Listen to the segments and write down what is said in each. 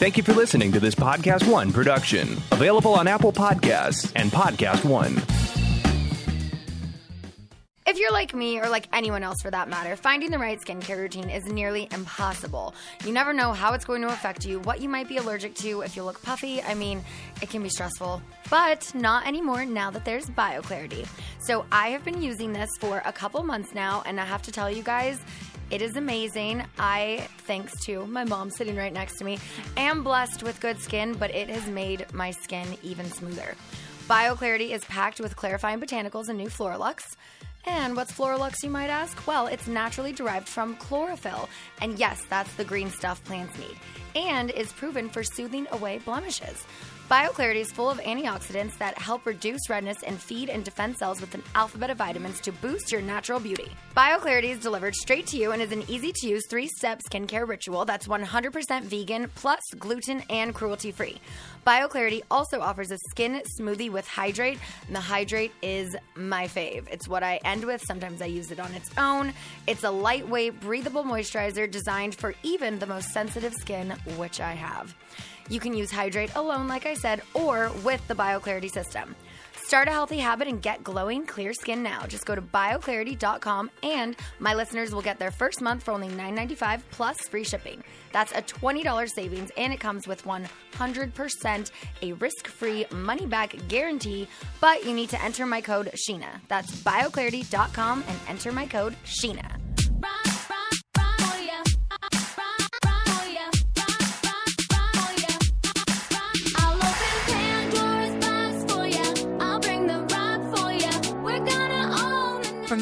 Thank you for listening to this Podcast One production, available on Apple Podcasts and Podcast One. If you're like me, or like anyone else for that matter, finding the right skincare routine is nearly impossible. You never know how it's going to affect you, what you might be allergic to, if you look puffy. I mean, it can be stressful, but not anymore now that there's BioClarity. So I have been using this for a couple months now, and I have to tell you guys, it is amazing. I, thanks to my mom sitting right next to me, am blessed with good skin, but it has made my skin even smoother. BioClarity is packed with clarifying botanicals and new Floralux. And what's Floralux, you might ask? Well, it's naturally derived from chlorophyll. And yes, that's the green stuff plants need. And is proven for soothing away blemishes. BioClarity is full of antioxidants that help reduce redness and feed and defend cells with an alphabet of vitamins to boost your natural beauty. BioClarity is delivered straight to you and is an easy to use three step skincare ritual that's 100% vegan, plus gluten and cruelty free. BioClarity also offers a skin smoothie with hydrate, and the hydrate is my fave. It's what I end with. Sometimes I use it on its own. It's a lightweight, breathable moisturizer designed for even the most sensitive skin, which I have. You can use Hydrate alone, like I said, or with the BioClarity system. Start a healthy habit and get glowing, clear skin now. Just go to bioclarity.com and my listeners will get their first month for only $9.95 plus free shipping. That's a $20 savings and it comes with 100% a risk free money back guarantee. But you need to enter my code SCHEANA. That's bioclarity.com and enter my code SCHEANA.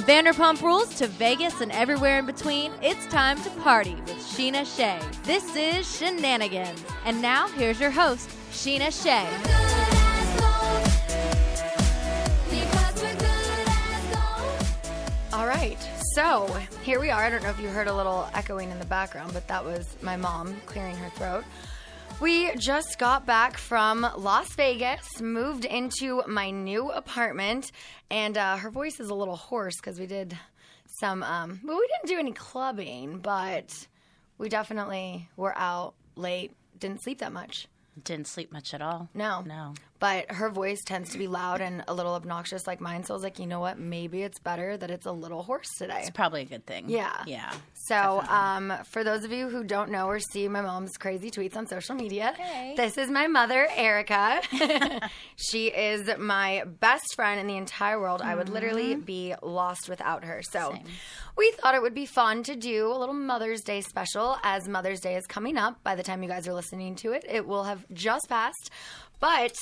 Vanderpump Rules to Vegas and everywhere in between, it's time to party with Scheana Shay. This is Scheananigans. And now, here's your host, Scheana Shay. All right, so here we are. I don't know if you heard a little echoing in the background, but that was my mom clearing her throat. We just got back from Las Vegas, moved into my new apartment, and uh, her voice is a little hoarse because we did some, um, well, we didn't do any clubbing, but we definitely were out late, didn't sleep that much. Didn't sleep much at all. No. No. But her voice tends to be loud and a little obnoxious like mine. So I was like, you know what? Maybe it's better that it's a little hoarse today. It's probably a good thing. Yeah. Yeah. So, um, for those of you who don't know or see my mom's crazy tweets on social media, this is my mother, Erika. she is my best friend in the entire world. I would literally be lost without her. So, Same. we thought it would be fun to do a little Mother's Day special as Mother's Day is coming up. By the time you guys are listening to it, it will have just passed. But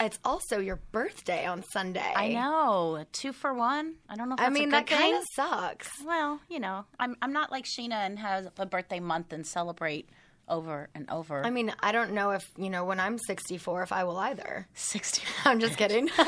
it's also your birthday on Sunday. I know. Two for one. I don't know if I mean, that kind of sucks. Well, you know, I'm I'm not like Scheana and have a birthday month and celebrate over and over. I mean, I don't know if, you know, when I'm 64, if I will either. 60. I'm just kidding.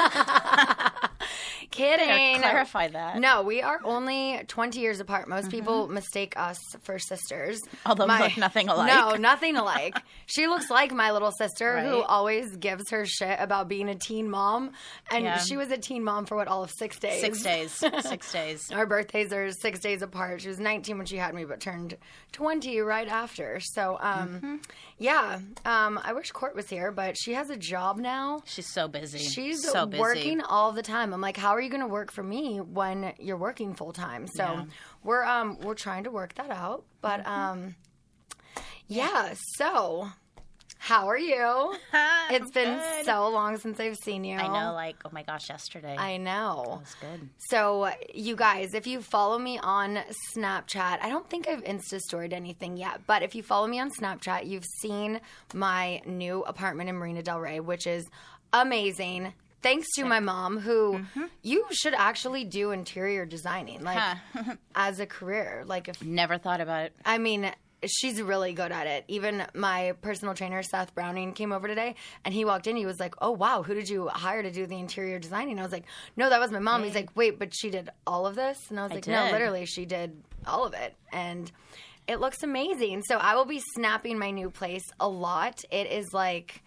kidding. Clarify that. No, we are only 20 years apart. Most people mistake us for sisters. Although we look nothing alike. No, nothing alike. she looks like my little sister who always gives her shit about being a teen mom. And Yeah. she was a teen mom for what, all of six days? Six days. Six days. Our birthdays are six days apart. She was 19 when she had me, but turned 20 right after. So, um, Mm-hmm. Yeah, um, I wish Court was here, but she has a job now. She's so busy. She's so busy. working all the time. I'm like, how are you going to work for me when you're working full time? So Yeah. we're um we're trying to work that out. But Mm-hmm. um yeah, so how are you? it's been Good. so long since I've seen you. I know, like, oh my gosh, yesterday. I know. It was good. So, you guys, if you follow me on Snapchat, I don't think I've Insta stored anything yet, but if you follow me on Snapchat, you've seen my new apartment in Marina Del Rey, which is amazing. Thanks to my mom, who mm-hmm. you should actually do interior designing, like as a career. Like, if Never thought about it. I mean, she's really good at it. Even my personal trainer, Seth Browning, came over today and he walked in. He was like, Oh, wow, who did you hire to do the interior designing? And I was like, No, that was my mom. He's like, Wait, but she did all of this? And I was like, No, literally, she did all of it. And it looks amazing. So I will be snapping my new place a lot. It is like,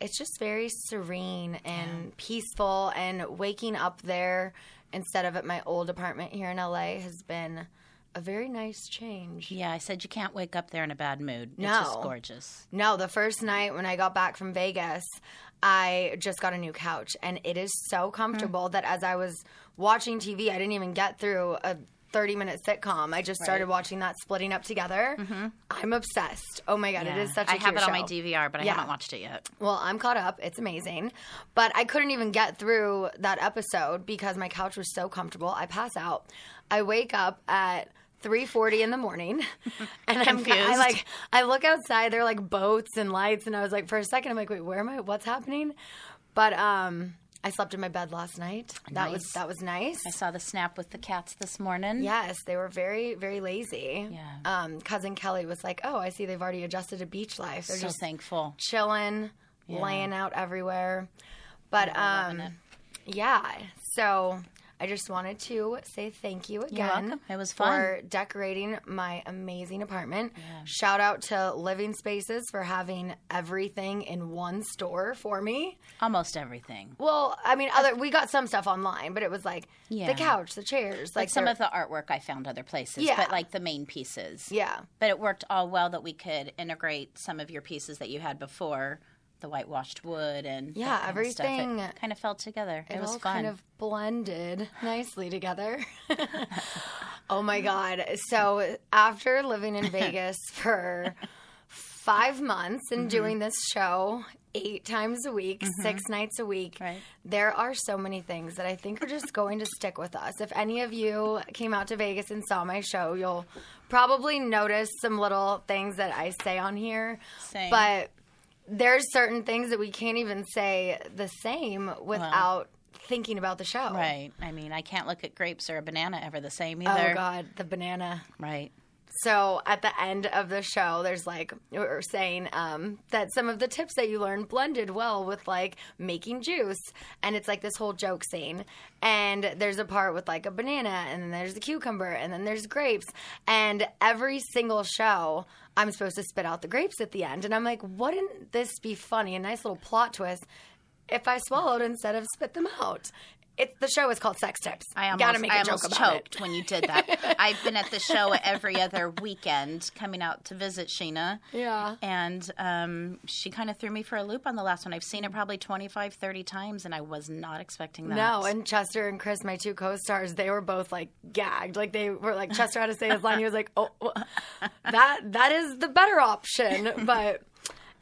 it's just very serene and peaceful and waking up there instead of at my old apartment here in LA has been a very nice change. Yeah, I said you can't wake up there in a bad mood. It's No. just gorgeous. No, the first night when I got back from Vegas, I just got a new couch and it is so hmm. comfortable that as I was watching TV, I didn't even get through a 30 minute sitcom. I just started watching that splitting up together. Mm-hmm. I'm obsessed. Oh my God, it Yeah. is such a I have it on my. DVR, but I Yeah. haven't watched it yet. Well, I'm caught up. It's amazing. But I couldn't even get through that episode because my couch was so comfortable. I pass out. I wake up at 3:40 in the morning and I'm I like I look outside there are like boats and lights and I was like for a second I'm like wait, where am I? What's happening? But um I slept in my bed last night. That was Nice. that was nice. I saw the snap with the cats this morning. Yes, they were very, very lazy. Yeah. Um, cousin Kelly was like, "Oh, I see they've already adjusted to beach life. They're So just thankful. chilling, laying out everywhere. But um, yeah, so I just wanted to say thank you again. welcome. It was for decorating my amazing apartment. Shout out to Living Spaces for having everything in one store for me. Almost everything. Well, I mean, other we got some stuff online, but it was like Yeah. the couch, the chairs, Like, like some of the artwork I found other places, Yeah. but like the main pieces. yeah. But it worked all well that we could integrate some of your pieces that you had before, the whitewashed wood and Yeah, kind of everything- kind of fell together. It, it was all fun. kind of blended nicely together. oh my god! So after living in Vegas for five months and mm-hmm. doing this show eight times a week, mm-hmm. six nights a week, Right. there are so many things that I think are just going to stick with us. If any of you came out to Vegas and saw my show, you'll probably notice some little things that I say on here. Same. But there's certain things that we can't even say the same without thinking about the show. Right. I mean, I can't look at grapes or a banana ever the same oh, either. Oh. God, the banana. Right. So at the end of the show, there's like we're saying um, that some of the tips that you learned blended well with like making juice, and it's like this whole joke scene. And there's a part with like a banana, and then there's the cucumber, and then there's grapes, and every single show. I'm supposed to spit out the grapes at the end, and I'm like, wouldn't this be funny? A nice little plot twist if I swallowed instead of spit them out. It, the show is called Sex Tips. I almost, gotta make a I joke almost about choked it. when you did that. I've been at the show every other weekend coming out to visit Scheana. Yeah. And um, she kind of threw me for a loop on the last one. I've seen it probably 25, 30 times, and I was not expecting that. No, and Chester and Chris, my two co-stars, they were both like gagged. Like they were like Chester had to say his line. He was like, "Oh, well, that that is the better option." But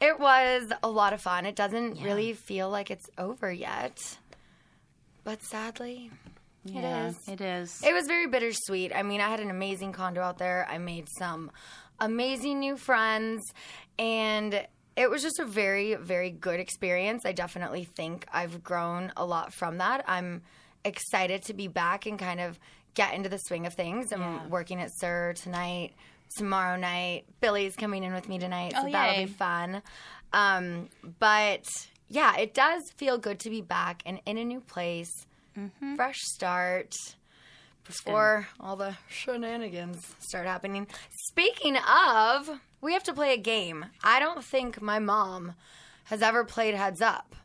it was a lot of fun. It doesn't really feel like it's over yet, but sadly, yeah, it is. It is. It was very bittersweet. I mean, I had an amazing condo out there. I made some amazing new friends, and it was just a very, very good experience. I definitely think I've grown a lot from that. I'm excited to be back and kind of get into the swing of things. I'm working at SUR tonight, tomorrow night. Billy's coming in with me tonight, so Oh, that'll be fun. Um, but yeah, it does feel good to be back and in a new place Mm-hmm. fresh start before all the shenanigans start happening. Speaking of, we have to play a game. I don't think my mom has ever played Heads Up.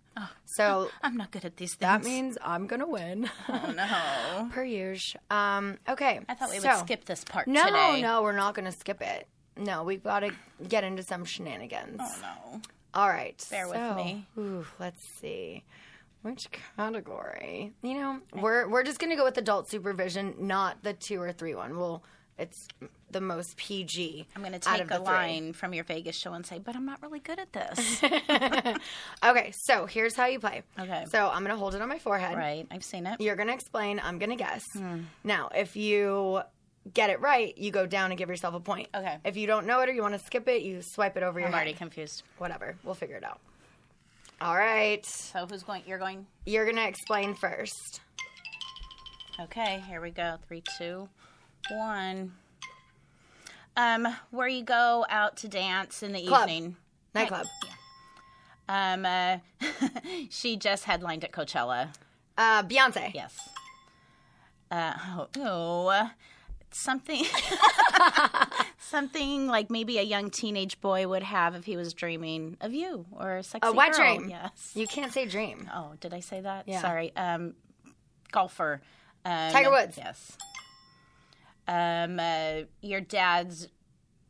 So I'm not good at these things. that means I'm going to win. Oh, no. per usual. Um, okay. I thought we so- would skip this part No, today. no, we're not going to skip it. No, we've got to get into some shenanigans. Oh, no. All right. Bear with me. Ooh, let's see. Which category? You know, we're we're just gonna go with adult supervision, not the two or three one. Well, it's the most PG. I'm going to out take a line from your Vegas show and say, but I'm not really good at this. Okay, so here's how you play. Okay. So I'm gonna hold it on my forehead. right. I've seen it. You're gonna explain. I'm gonna guess. Hmm. Now, if you get it right, you go down and give yourself a point. Okay. If you don't know it or you want to skip it, you swipe it over your I'm head. already confused. Whatever. We'll figure it out. All right. So who's going? You're going. You're gonna explain first. Okay, here we go. Three, two, one. Um, where you go out to dance in the Club. evening. Nightclub. Um, uh, she just headlined at Coachella. Uh, Beyonce. Yes. Uh, oh, oh, something, something like maybe a young teenage boy would have if he was dreaming of you or a sexy A wet girl. dream. Yes. You can't say dream. Oh, did I say that? Yeah. Sorry. Um, golfer. Um, Tiger Woods. Yes. Um, uh, your dad's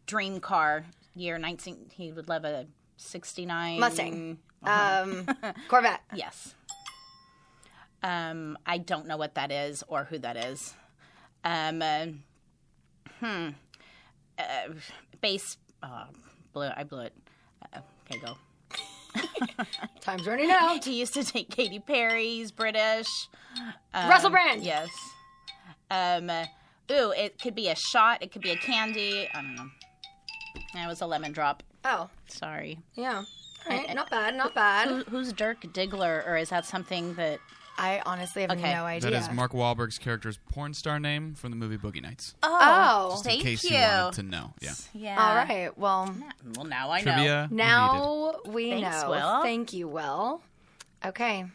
dream car, year 19, he would love a 69 Mustang. Uh-huh. Um, Corvette. Yes. Um, I don't know what that is or who that is. Um, uh, hmm. Uh, base. Oh, blew. I blew it. Uh, okay, go. Time's running out. He used to take Katy Perry's British. Um, Russell Brand. Yes. Um, uh, ooh, it could be a shot. It could be a candy. I don't know. That was a lemon drop. Oh, Sorry. yeah. All right. Not bad. Not bad. Who, who's Dirk Diggler, or is that something that? I honestly have Okay. no idea. That is Mark Wahlberg's character's porn star name from the movie Boogie Nights. Oh. Just thank in case you. you wanted to know. Yeah. Yeah. All right. Well, Well, now I know. Trivia. needed. now we Thanks, know. Will. Thank you, Will. Okay.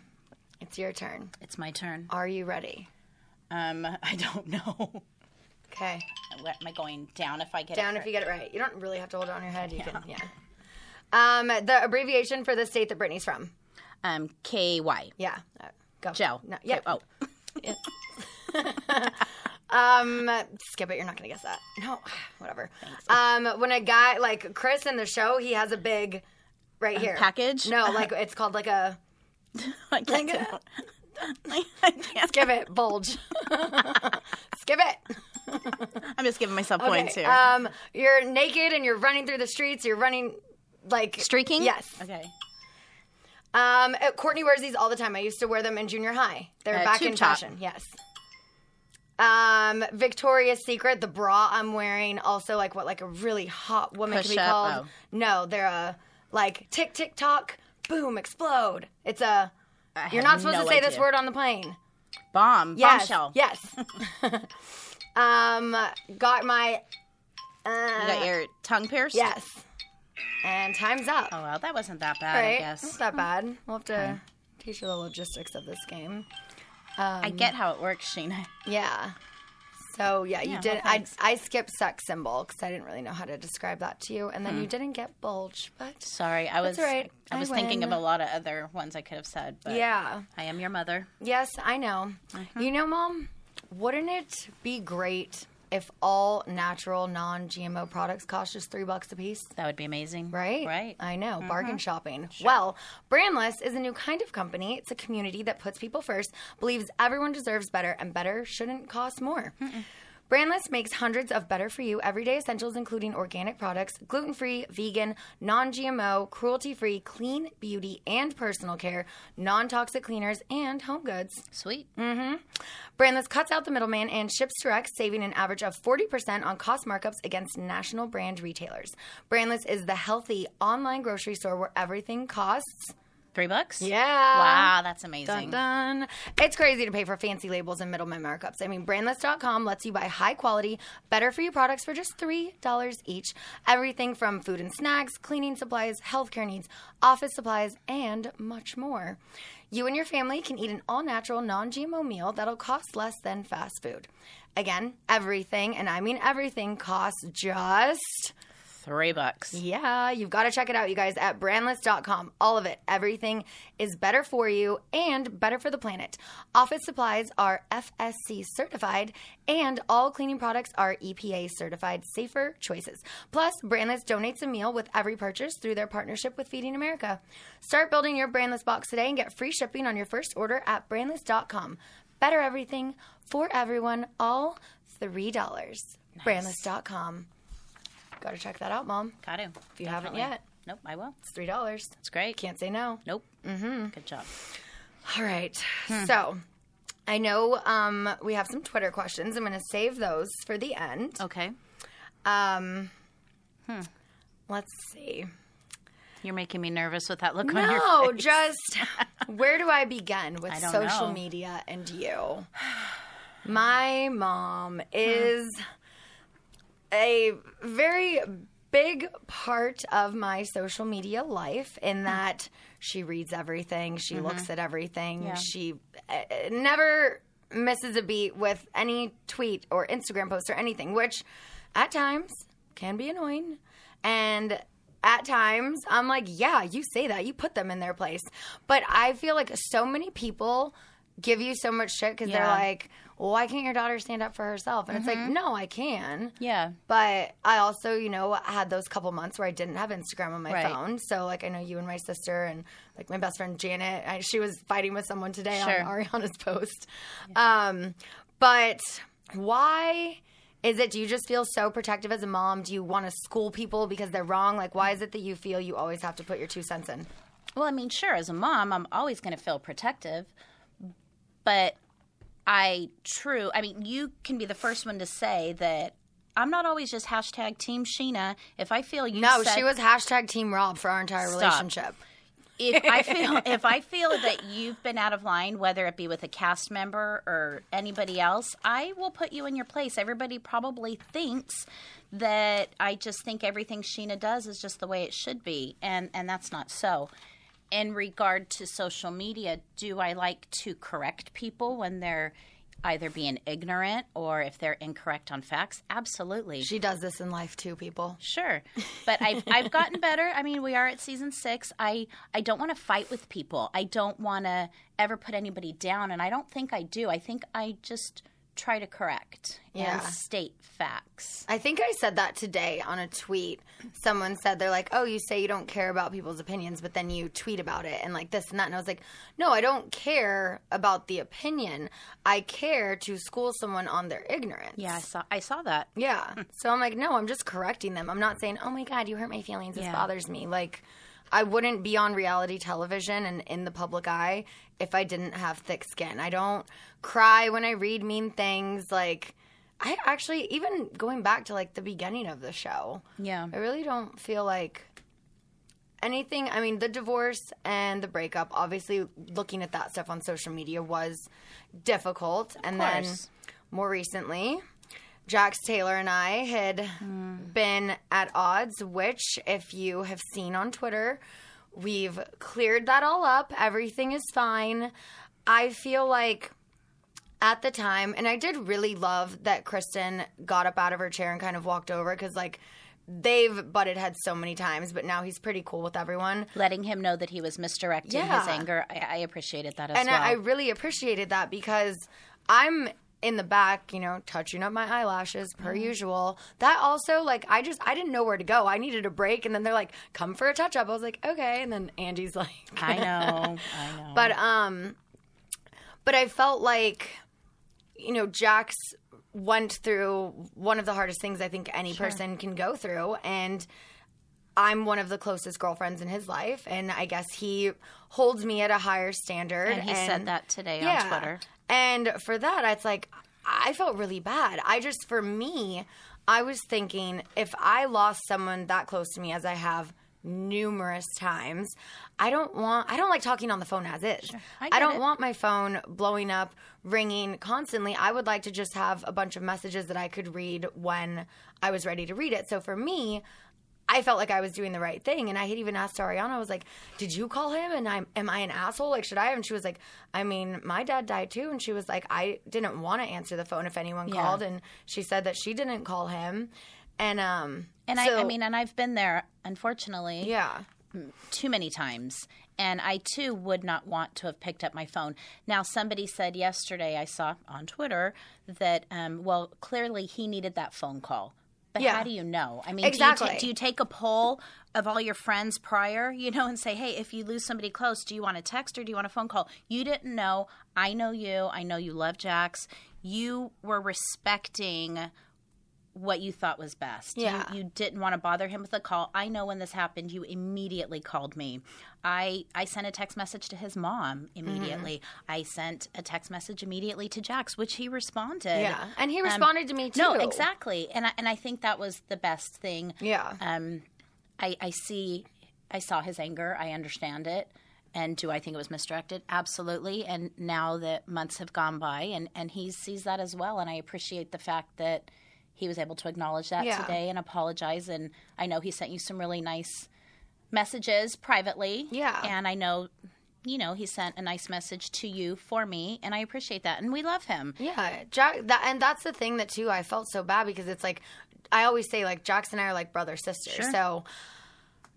It's your turn. It's my turn. Are you ready? Um, I don't know. Okay. Where am I going down if I get Down it if you get it right. You don't really have to hold it on your head. You can, yeah. Um, the abbreviation for the state that Brittany's from. Um, K Y. Yeah. Go. Joe. No, yeah. Oh, yeah. Um, skip it. You're not gonna guess that. No, whatever. Um, when a guy like Chris in the show, he has a big right here package? No, like it's called like a I can't. Like I can't. skip it bulge. skip it. I'm just giving myself Okay. points here. Um, you're naked and you're running through the streets. You're running like Streaking? Yes. okay. Um, uh, Cortney wears these all the time. I used to wear them in junior high. They're Uh, back in top. fashion. Yes. Um, Victoria's Secret, the bra I'm wearing, also like what like a really hot woman can be up? called. Oh. No, they're a like tick tick tock, boom, explode. It's a. I You're not supposed no to say this word on the plane. Bomb. Yes. Bombshell. Yes. um, got my. Uh, You got your tongue pierced? yes. And time's up. Oh, well, that wasn't that bad, right? I guess. Not that bad. We'll have to teach you the logistics of this game. I get how it works, Scheana. Yeah. So yeah, you Yeah, did. well, I. I skipped sex symbol because I didn't really know how to describe that to you, and then you didn't get bulge. But Sorry, I was right. I I was thinking of a lot of other ones I could have said, but yeah, I am your mother. yes, I know. Mm-hmm. You know, mom, wouldn't it be great if all natural, non-GMO products cost just three bucks a piece? That would be amazing. Right? Right. I know. Mm-hmm. Bargain shopping. Well, Brandless is a new kind of company. It's a community that puts people first, believes everyone deserves better, and better shouldn't cost more. Brandless makes hundreds of better for you everyday essentials, including organic products, gluten free, vegan, non GMO, cruelty free, clean beauty and personal care, non toxic cleaners, and home goods. Sweet. Mm-hmm. Brandless cuts out the middleman and ships direct, saving an average of 40% on cost markups against national brand retailers. Brandless is the healthy online grocery store where everything costs. Three bucks? Yeah. Wow, that's amazing. Dun, dun. It's crazy to pay for fancy labels and middleman markups. I mean, brandless.com lets you buy high quality, better for you products for just $3 each. Everything from food and snacks, cleaning supplies, healthcare needs, office supplies, and much more. You and your family can eat an all natural, non GMO meal that'll cost less than fast food. Again, everything, and I mean everything, costs just Three bucks. Yeah, you've got to check it out, you guys, at brandless.com. All of it. Everything is better for you and better for the planet. Office supplies are FSC certified, and all cleaning products are EPA certified safer choices. Plus, Brandless donates a meal with every purchase through their partnership with Feeding America. Start building your Brandless box today and get free shipping on your first order at brandless.com. Better everything for everyone, all $3. Brandless.com. Got to check that out, Mom. Got to. If you haven't yet, Nope, I will. it's three dollars. It's great. Can't say no. Nope. Mm-hmm. Good job. All right. So I know um, we have some Twitter questions. I'm going to save those for the end. Okay. Um, hmm. Let's see. You're making me nervous with that look on your face. No, just where do I begin with I social know. media and you? My mom is a very big part of my social media life in hmm. that she reads everything, she mm-hmm. looks at everything, Yeah. she uh, never misses a beat with any tweet or Instagram post or anything, which at times can be annoying. And at times I'm like, yeah, you say that, you put them in their place. But I feel like so many people give you so much shit because they're like, well, why can't your daughter stand up for herself? And it's like, no, I can. Yeah. But I also, you know, had those couple months where I didn't have Instagram on my Right. phone. So, like, I know you and my sister and like my best friend Janet, I, she was fighting with someone today Sure. on Ariana's post. Um, but why is it? Do you just feel so protective as a mom? Do you want to school people because they're wrong? Like, why is it that you feel you always have to put your two cents in? Well, I mean, sure, as a mom, I'm always going to feel protective, but I true. I mean, you can be the first one to say that I'm not always just hashtag Team Scheana. If I feel you, No, said- she was hashtag Team Rob for our entire Stop. relationship. if I feel if I feel that you've been out of line, whether it be with a cast member or anybody else, I will put you in your place. Everybody probably thinks that I just think everything Scheana does is just the way it should be, and and that's not so. In regard to social media, do I like to correct people when they're either being ignorant or if they're incorrect on facts? Absolutely. She does this in life too, people. Sure, but I've I've gotten better. I mean, we are at season six. I I don't want to fight with people. I don't want to ever put anybody down, and I don't think I do. I think I just try to correct Yeah. and state facts. I think I said that today on a tweet. Someone said they're like, "Oh, you say you don't care about people's opinions, but then you tweet about it and like this and that." And I was like, "No, I don't care about the opinion. I care to school someone on their ignorance." Yeah, I saw I saw that. Yeah. So I'm like, "No, I'm just correcting them. I'm not saying, "Oh my god, you hurt my feelings. This Yeah. bothers me." Like I wouldn't be on reality television and in the public eye if I didn't have thick skin. I don't cry when I read mean things like I actually even going back to like the beginning of the show. Yeah. I really don't feel like anything. I mean, the divorce and the breakup, obviously, looking at that stuff on social media was difficult. and then more recently, Jax Taylor and I had mm. been at odds, which, if you have seen on Twitter, we've cleared that all up. Everything is fine. I feel like at the time, and I did really love that Kristen got up out of her chair and kind of walked over because, like, they've butted heads so many times, but now he's pretty cool with everyone. Letting him know that he was misdirecting his anger, I, I appreciated that as and well. I I really appreciated that because I'm in the back, you know, touching up my eyelashes per Mm-hmm. usual. That also, like, I just I didn't know where to go. I needed a break, and then they're like, "Come for a touch up." I was like, "Okay," and then Andy's like, I know, I know. But um, but I felt like, you know, Jax went through one of the hardest things I think any person can go through, and I'm one of the closest girlfriends in his life, and I guess he holds me at a higher standard. And he said that today on Twitter. And for that, it's like I felt really bad. I just, for me, I was thinking if I lost someone that close to me as I have numerous times, I don't want. I don't like talking on the phone as is. I I, don't it. want my phone blowing up, ringing constantly. I would like to just have a bunch of messages that I could read when I was ready to read it. So for me, I felt like I was doing the right thing, and I had even asked Ariana. I was like, "Did you call him? And I'm, am I an asshole? Like, should I?" have?" And she was like, "I mean, my dad died too." And she was like, "I didn't want to answer the phone if anyone Yeah. called," and she said that she didn't call him. And um And I, I mean, and I've been there, unfortunately. yeah. too many times. And I too would not want to have picked up my phone. Now, somebody said yesterday, I saw on Twitter that, um, well, clearly he needed that phone call. But Yeah. how do you know? I mean, Exactly. do, you ta- do you take a poll of all your friends prior, you know, and say, hey, if you lose somebody close, do you want a text or do you want a phone call? You didn't know. I know you. I know you love Jax. You were respecting what you thought was best. Yeah. You, didn't want to bother him with a call. I know when this happened, you immediately called me. I I sent a text message to his mom immediately. Mm-hmm. I sent a text message immediately to Jax, which he responded. Yeah. And he Um, responded to me too. No, exactly. And I, and I think that was the best thing. Yeah. Um, I, I see, I saw his anger. I understand it. And do I think it was misdirected? Absolutely. And now that months have gone by, and, and he sees that as well. And I appreciate the fact that he was able to acknowledge that Yeah. today and apologize. And I know he sent you some really nice messages privately. Yeah. And I know, you know, he sent a nice message to you for me, and I appreciate that. And we love him. Yeah, Jack. That, and that's the thing that too. I felt so bad because it's like I always say, like Jax and I are like brother sister. Sure. So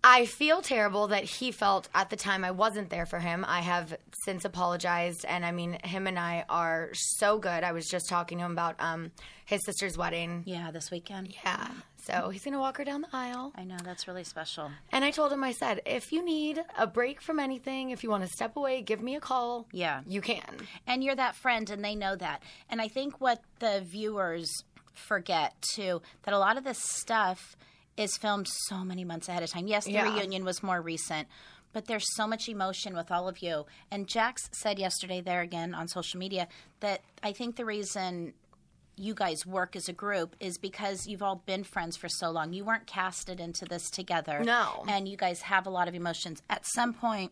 I feel terrible that he felt at the time I wasn't there for him. I have since apologized, and I mean, him and I are so good. I was just talking to him about um, his sister's wedding. Yeah, this weekend. Yeah, so he's gonna walk her down the aisle. I know, that's really special. And I told him, I said, if you need a break from anything, if you want to step away, give me a call. Yeah. you can. and you're that friend and they know that and i think what the viewers forget too that a lot of this stuff is filmed so many months ahead of time. Yes the Yeah. reunion was more recent but there's so much emotion with all of you. And jax said yesterday there again on social media that i think the reason you guys work as a group is because you've all been friends for so long. You weren't casted into this together. No. and you guys have a lot of emotions. At some point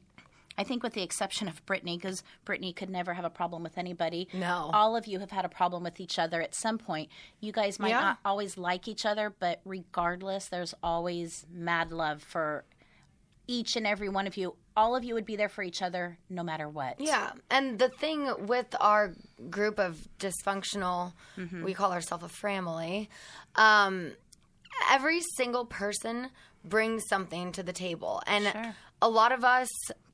I think, with the exception of Brittany, because Brittany could never have a problem with anybody. No. All of you have had a problem with each other at some point. You guys might Yeah. not always like each other, but regardless, there's always mad love for each and every one of you. All of you would be there for each other no matter what. Yeah, and the thing with our group of dysfunctional, Mm-hmm. we call ourselves a family. Um, every single person brings something to the table, and Sure. a lot of us,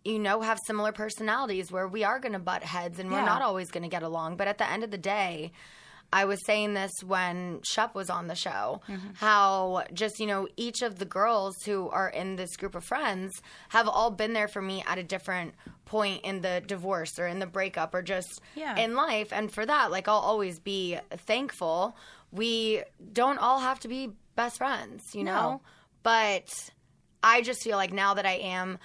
you know, have similar personalities where we are going to butt heads, and we're not always going to get along. But at the end of the day. I was saying this when Shep was on the show, Mm-hmm. how just, you know, each of the girls who are in this group of friends have all been there for me at a different point in the divorce or in the breakup or just Yeah. in life. And for that, like, I'll always be thankful. We don't all have to be best friends, you know? No. But I just feel like now that I am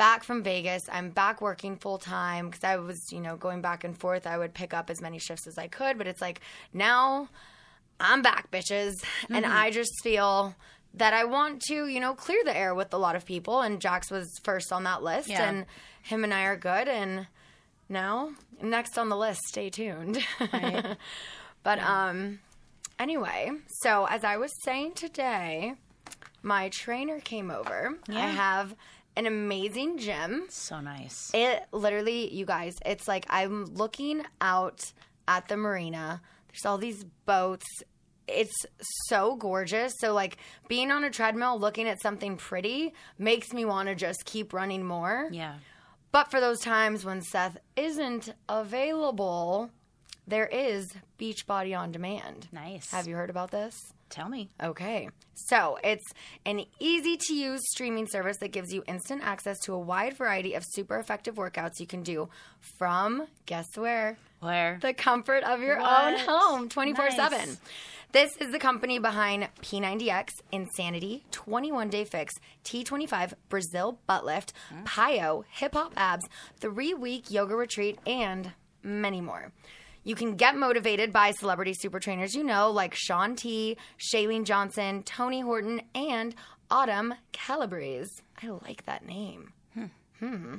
back from Vegas, I'm back working full time because I was, you know, going back and forth. I would pick up as many shifts as I could, but it's like now I'm back, bitches. And I just feel that I want to, you know, clear the air with a lot of people. And Jax was first on that list, Yeah. and him and I are good. And now, next on the list, stay tuned. but, um, anyway, so as I was saying today, my trainer came over. I have an amazing gym. So nice. It literally, you guys, it's like I'm looking out at the marina. There's all these boats. It's so gorgeous. So, like, being on a treadmill looking at something pretty makes me want to just keep running more. Yeah. But for those times when Seth isn't available, there is Beachbody on Demand. Nice. Have you heard about this? Tell me. Okay. So it's an easy to use streaming service that gives you instant access to a wide variety of super effective workouts you can do from, guess where? Where? The comfort of your What? own home 24 7. This is the company behind P90X, Insanity, 21 Day Fix, T25, Brazil Butt Lift, hmm? PiYo, Hip Hop Abs, Three Week Yoga Retreat, and many more. You can get motivated by celebrity super trainers you know, like Shaun T, Chalene Johnson, Tony Horton, and Autumn Calabrese. I like that name. Hmm.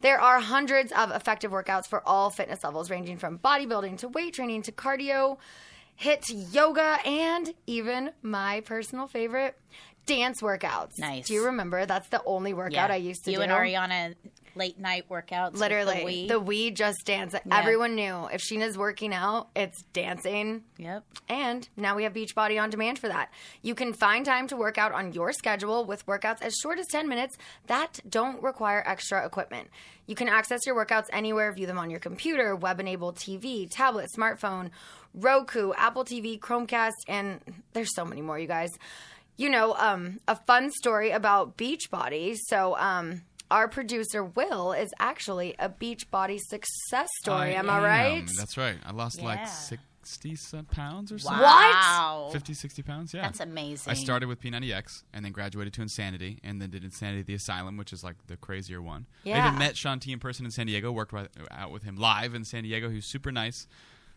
There are hundreds of effective workouts for all fitness levels, ranging from bodybuilding to weight training to cardio, HIIT yoga, and even my personal favorite, dance workouts. Nice. Do you remember? That's the only workout I used to you do. You and Ariana late night workouts. Literally, the the Wii. Wii Just Dance. Everyone knew if Scheana's working out, it's dancing. Yep. And now we have Beachbody on demand for that. You can find time to work out on your schedule with workouts as short as 10 minutes that don't require extra equipment. You can access your workouts anywhere, view them on your computer, web enabled TV, tablet, smartphone, Roku, Apple TV, Chromecast, and there's so many more, you guys. You know, um, a fun story about Beachbody. So, um, our producer Will is actually a Beachbody success story. am I right? That's right. I lost Yeah. like 60 some pounds or something. Wow. 50, 60 pounds, yeah. That's amazing. I started with P90X and then graduated to Insanity and then did Insanity the Asylum, which is like the crazier one. I even met Shaun T in person in San Diego, worked with, out with him live in San Diego. He was super nice.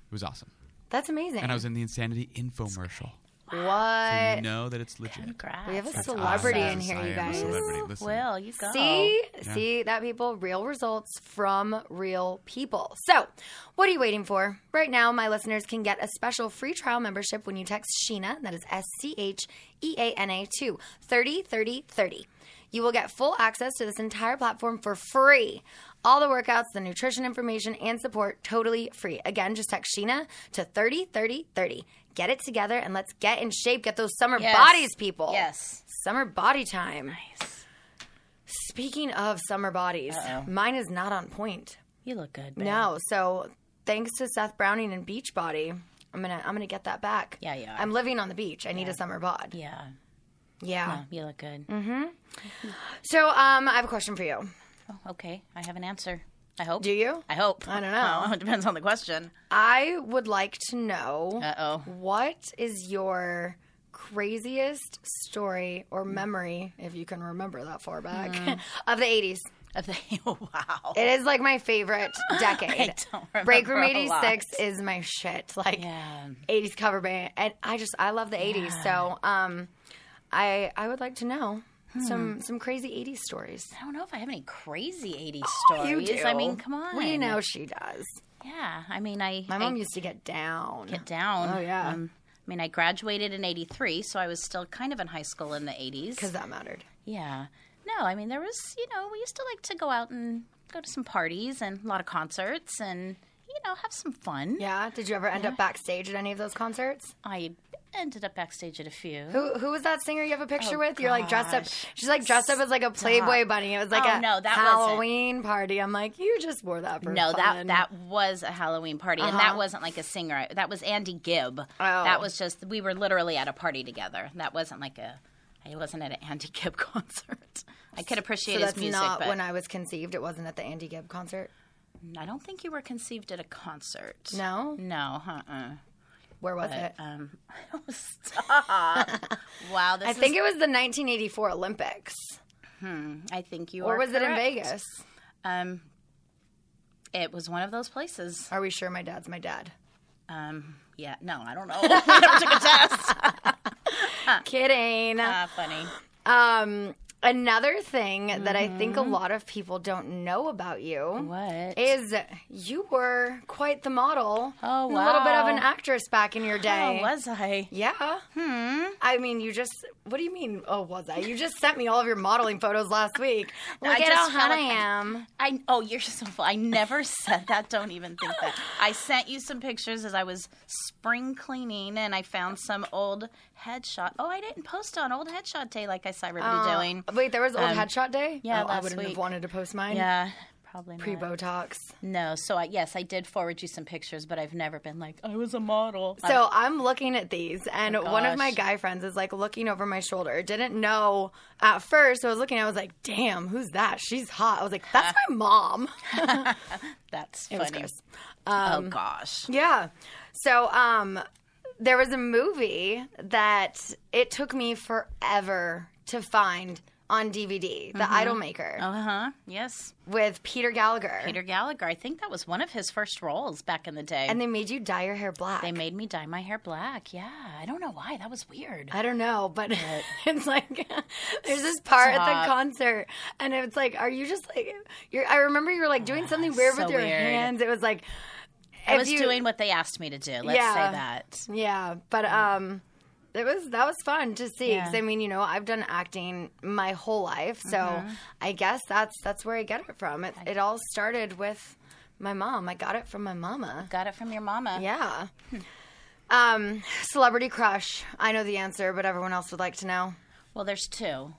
It was awesome. That's amazing. And I was in the Insanity infomercial. So what? you know that it's legit. Congrats. We have a That's celebrity awesome. in here, I you am a guys. celebrity. Listen. Well, you go. See, Yeah. see that people, real results from real people. So, what are you waiting for? Right now, my listeners can get a special free trial membership when you text Scheana, that is S C H E A N A 2 30 30 30. You will get full access to this entire platform for free. All the workouts, the nutrition information, and support totally free. Again, just text Scheana to 30 30 30. Get it together and let's get in shape. Get those summer Yes. bodies, people. Yes. Summer body time. Nice. Speaking of summer bodies, mine is not on point. You look good. Babe. No, so thanks to Seth Browning and Beachbody, I'm gonna I'm gonna get that back. Yeah, are. I'm living on the beach. I need a summer bod. Yeah. Yeah. You look good. Mm-hmm. So um, I have a question for you. Oh, okay. I have an answer. I hope. Do you? I hope. I don't know. Oh, it depends on the question. I would like to know Uh oh. what is your craziest story or memory, if you can remember that far back, of the 80s. Of the wow. It is like my favorite decade. I don't remember Break Room a lot. 86 is my shit. Like Yeah. 80s cover band. And I just I love the 80s. So um I I would like to know Hmm. some some crazy 80s stories. I don't know if I have any crazy 80s Oh, stories. you do. I mean, come on. We know she does. Yeah. I mean, I. My mom I used to get down. get down. Oh, yeah. Um, I mean, I graduated in 83, so I was still kind of in high school in the 80s. Because that mattered. Yeah. No, I mean, there was, you know, we used to like to go out and go to some parties and a lot of concerts and, you know, have some fun. Yeah. Did you ever end up backstage at any of those concerts? I ended up backstage at a few. Who who was that singer you have a picture Oh, with? You're like dressed up. She's like dressed up as like a Playboy bunny. It was like Oh, a no, that wasn't. Halloween party. I'm like, you just wore that for No, fun. that that was a Halloween party, and Uh-huh. that wasn't like a singer. That was Andy Gibb. That was just we were literally at a party together. That wasn't like a. I wasn't at an Andy Gibb concert. I could appreciate So his that's music, not but when I was conceived. It wasn't at the Andy Gibb concert. I don't think you were conceived at a concert. No, No, uh, uh where was it? Um, stop. wow, this I is, think it was the 1984 Olympics, I think you are. or are was it in. Vegas? Um, it was one of those places. Are we sure my dad's my dad? Um, yeah, no, I don't know. I never took a test. Kidding. Ah, funny. Um, another thing that I think a lot of people don't know about you What? is you were quite the model. Oh, and A little bit of an actress back in your day. Oh, was I? Yeah. Hmm. I mean, you just. What do you mean? Oh, was I? You just sent me all of your modeling photos last week. Look I at how hot I like I- am. I oh, you're so full. I never said that. Don't even think that. I sent you some pictures as I was spring cleaning, and I found some old headshot. Oh, I didn't post on old headshot day like I saw everybody doing. Wait, there was old Um, headshot day. yeah, oh, I wouldn't have wanted to post mine. Yeah, probably not. Pre Botox. No, so I, yes, I did forward you some pictures, but I've never been like I was a model. So I'm looking at these, and Oh, one of my guy friends is like looking over my shoulder. Didn't know at first. So I was looking. I was like, "Damn, who's that? She's hot." I was like, "That's my mom." that's funny. gross. oh gosh. Yeah. So um, there was a movie that it took me forever to find on DVD, The Idolmaker, Uh huh. Yes, with Peter Gallagher. Peter Gallagher. I think that was one of his first roles back in the day. and they made you dye your hair black. They made me dye my hair black. Yeah, I don't know why. That was weird. I don't know, but it's like there's this part at the concert, and it's like, are you just like you're? I remember you were like doing something weird so with your weird. hands. It was like I was you- doing what they asked me to do. Let's Yeah. say that. Yeah, but um, it was that was fun to see. 'cause, Yeah. I mean, you know, I've done acting my whole life, so Mhm. I guess that's that's where I get it from. It, it all started with my mom. I got it from my mama. Got it from your mama. Yeah. Um, celebrity crush. I know the answer, but everyone else would like to know. Well, there's two.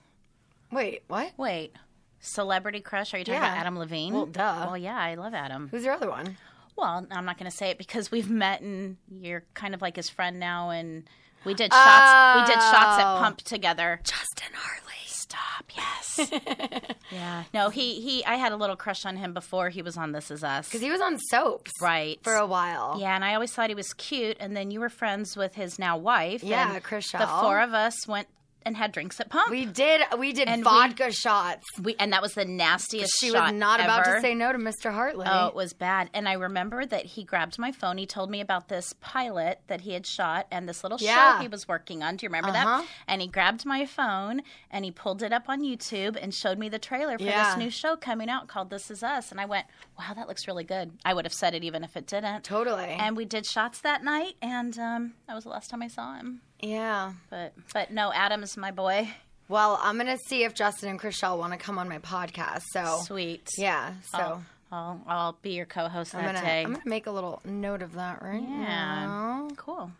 Wait, what? Wait. Celebrity crush? Are you talking Yeah. about Adam Levine? Well, duh. Well, yeah, I love Adam. Who's your other one? Well, I'm not going to say it because we've met and you're kind of like his friend now, and we did shots. We did shots at Oh. Pump together. Justin Hartley. Stop. Yes. yeah. No, he he. I had a little crush on him before he was on This Is Us. Because he was on soaps right for a while. Yeah, and I always thought he was cute. And then you were friends with his now wife. Yeah, and Chris The four of us went and had drinks at Pump. We did. We did And we- vodka shots. We and that was the nastiest. She was not about to say no to Mr. Hartley. Oh, it was bad. And I remember that he grabbed my phone. He told me about this pilot that he had shot and this little Yeah. show he was working on. Do you remember Uh-huh. that? And he grabbed my phone and he pulled it up on YouTube and showed me the trailer for Yeah. this new show coming out called This Is Us. And I went, wow, that looks really good. I would have said it even if it didn't. Totally. And we did shots that night, and um, that was the last time I saw him. Yeah. But but no, Adam's my boy. Well, I'm gonna see if Justin and Chrishell want to come on my podcast. So Sweet. Yeah. So I'll, I'll, I'll be your co-host I'm that gonna day. I'm gonna make a little note of that right Yeah. now. Cool.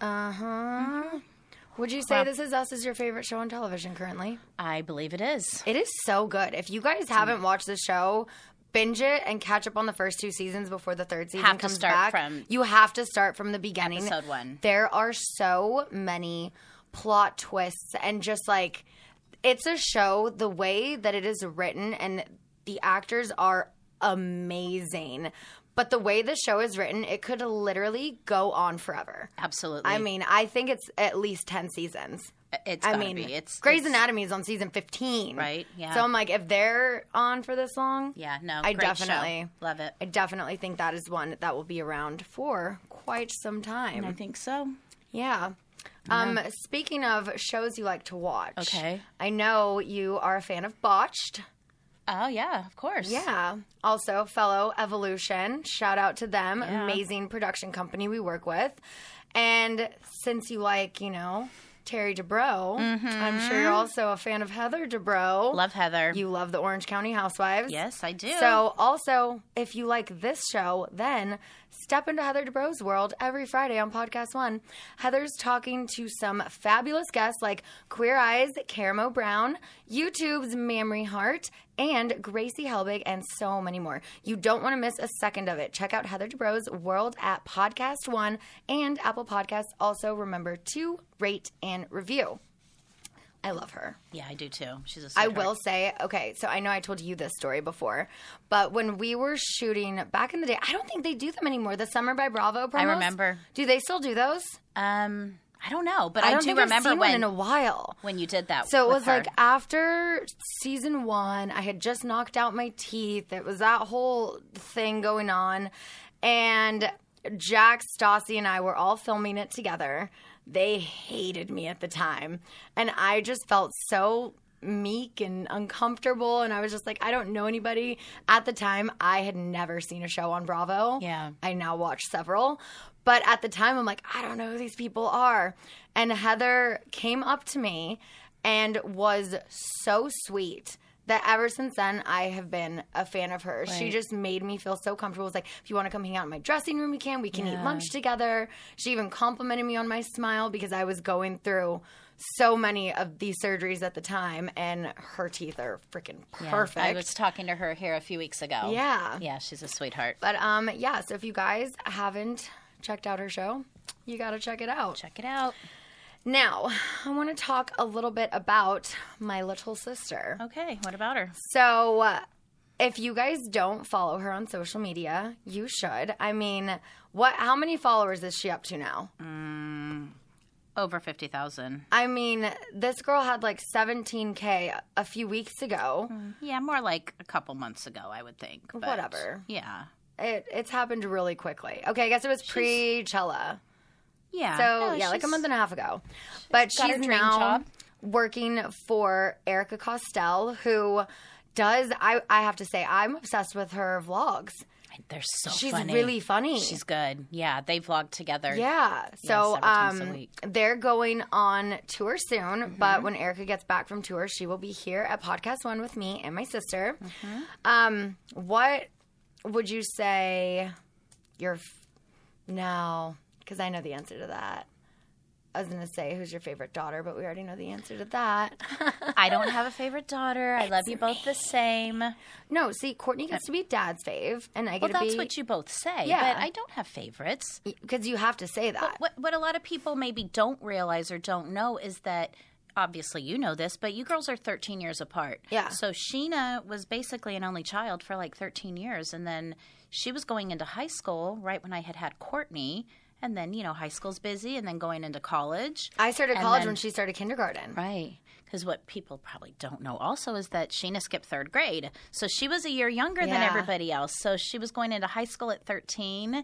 Uh huh. Would you say Well- This Is Us is your favorite show on television currently? I believe it is. It is so good. If you guys haven't watched the show, binge it and catch up on the first two seasons before the third season Have to comes start back. from you have to start from the beginning. episode one. There are so many plot twists and just like it's a show the way that it is written and the actors are amazing. But the way the show is written, it could literally go on forever. Absolutely. I mean, I think it's at least 10 seasons. It's I mean, be. It's Grey's it's- Anatomy is on season 15. Right, yeah. So I'm like, if they're on for this long, Yeah, no, I great show. definitely love it. I definitely think that is one that will be around for quite some time. I think so. Yeah. Um, speaking of shows you like to watch, Okay. I know you are a fan of Botched. Oh yeah, of course. Yeah. Also, fellow Evolution. Shout out to them. Yeah. Amazing production company we work with. And since you like, you know, Terry Dubrow, I'm sure you're also a fan of Heather Dubrow. Mm-hmm. Love Heather. You love the Orange County Housewives. Yes, I do. So, also, if you like this show, then step into Heather Dubrow's world every Friday on Podcast One. Heather's talking to some fabulous guests like Queer Eyes, Caramo Brown, YouTube's Mamrie Hart, and Gracie Helbig, and so many more. You don't want to miss a second of it. Check out Heather Dubrow's world at Podcast One and Apple Podcasts. Also, remember to rate and review. I love her. yeah, I do too. She's a I sweetheart. will say, okay, so I know I told you this story before, but when we were shooting back in the day, I don't think they do them anymore. The Summer by Bravo promos. I remember. Do they still do those? Um, I don't know, but I, don't do remember when in a while. when you did that. So it was her. like after season one, I had just knocked out my teeth. It was that whole thing going on. And Jax, Stassi, and I were all filming it together. They hated me at the time. And I just felt so meek and uncomfortable. And I was just like, I don't know anybody. At the time, I had never seen a show on Bravo. Yeah. I now watch several. But at the time, I'm like, I don't know who these people are. And Heather came up to me and was so sweet that ever since then, I have been a fan of hers. She just made me feel so comfortable. It's like, if you want to come hang out in my dressing room, you can. We can eat lunch together. She even complimented me on my smile because I was going through so many of these surgeries at the time, and her teeth are freaking Yeah, perfect. I was talking to her here a few weeks ago. Yeah. yeah, she's a sweetheart. But um, yeah. So if you guys haven't checked out her show, you got to check it out. Check it out. Now, I want to talk a little bit about my little sister. Okay, what about her? So, uh, if you guys don't follow her on social media, you should. I mean, what? How many followers is she up to now? Over fifty thousand. I mean, this girl had like 17k a few weeks ago. Yeah, more like a couple months ago, I would think. but Whatever. Yeah. It, it's happened really quickly. Okay, I guess it was pre Chella. Yeah. So No, yeah, like a month and a half ago. But her she's now job. working for Erika Costell, who does I I have to say I'm obsessed with her vlogs. They're so She's funny. really funny. She's good. Yeah, they vlog together. Yeah. So a um, they're going on tour soon, Mm-hmm. but when Erica gets back from tour, she will be here at Podcast One with me and my sister. Mm-hmm. Um, what would you say your f- no? Because I know the answer to that. I was gonna say who's your favorite daughter, but we already know the answer to that. I don't have a favorite daughter. I love you both the same. no, see, Cortney gets uh, to be dad's fave, and I Well, get to that's what you both say. Yeah. But I don't have favorites. because you have to say that. What, what a lot of people maybe don't realize or don't know is that obviously you know this, but you girls are 13 years apart. Yeah. So Scheana was basically an only child for like 13 years. And then she was going into high school right when I had had Cortney. And then, you know, high school's busy and then going into college. I started college then- when she started kindergarten. Right. Because what people probably don't know also is that Scheana skipped third grade. So she was a year younger than everybody else. So she was going into high school at 13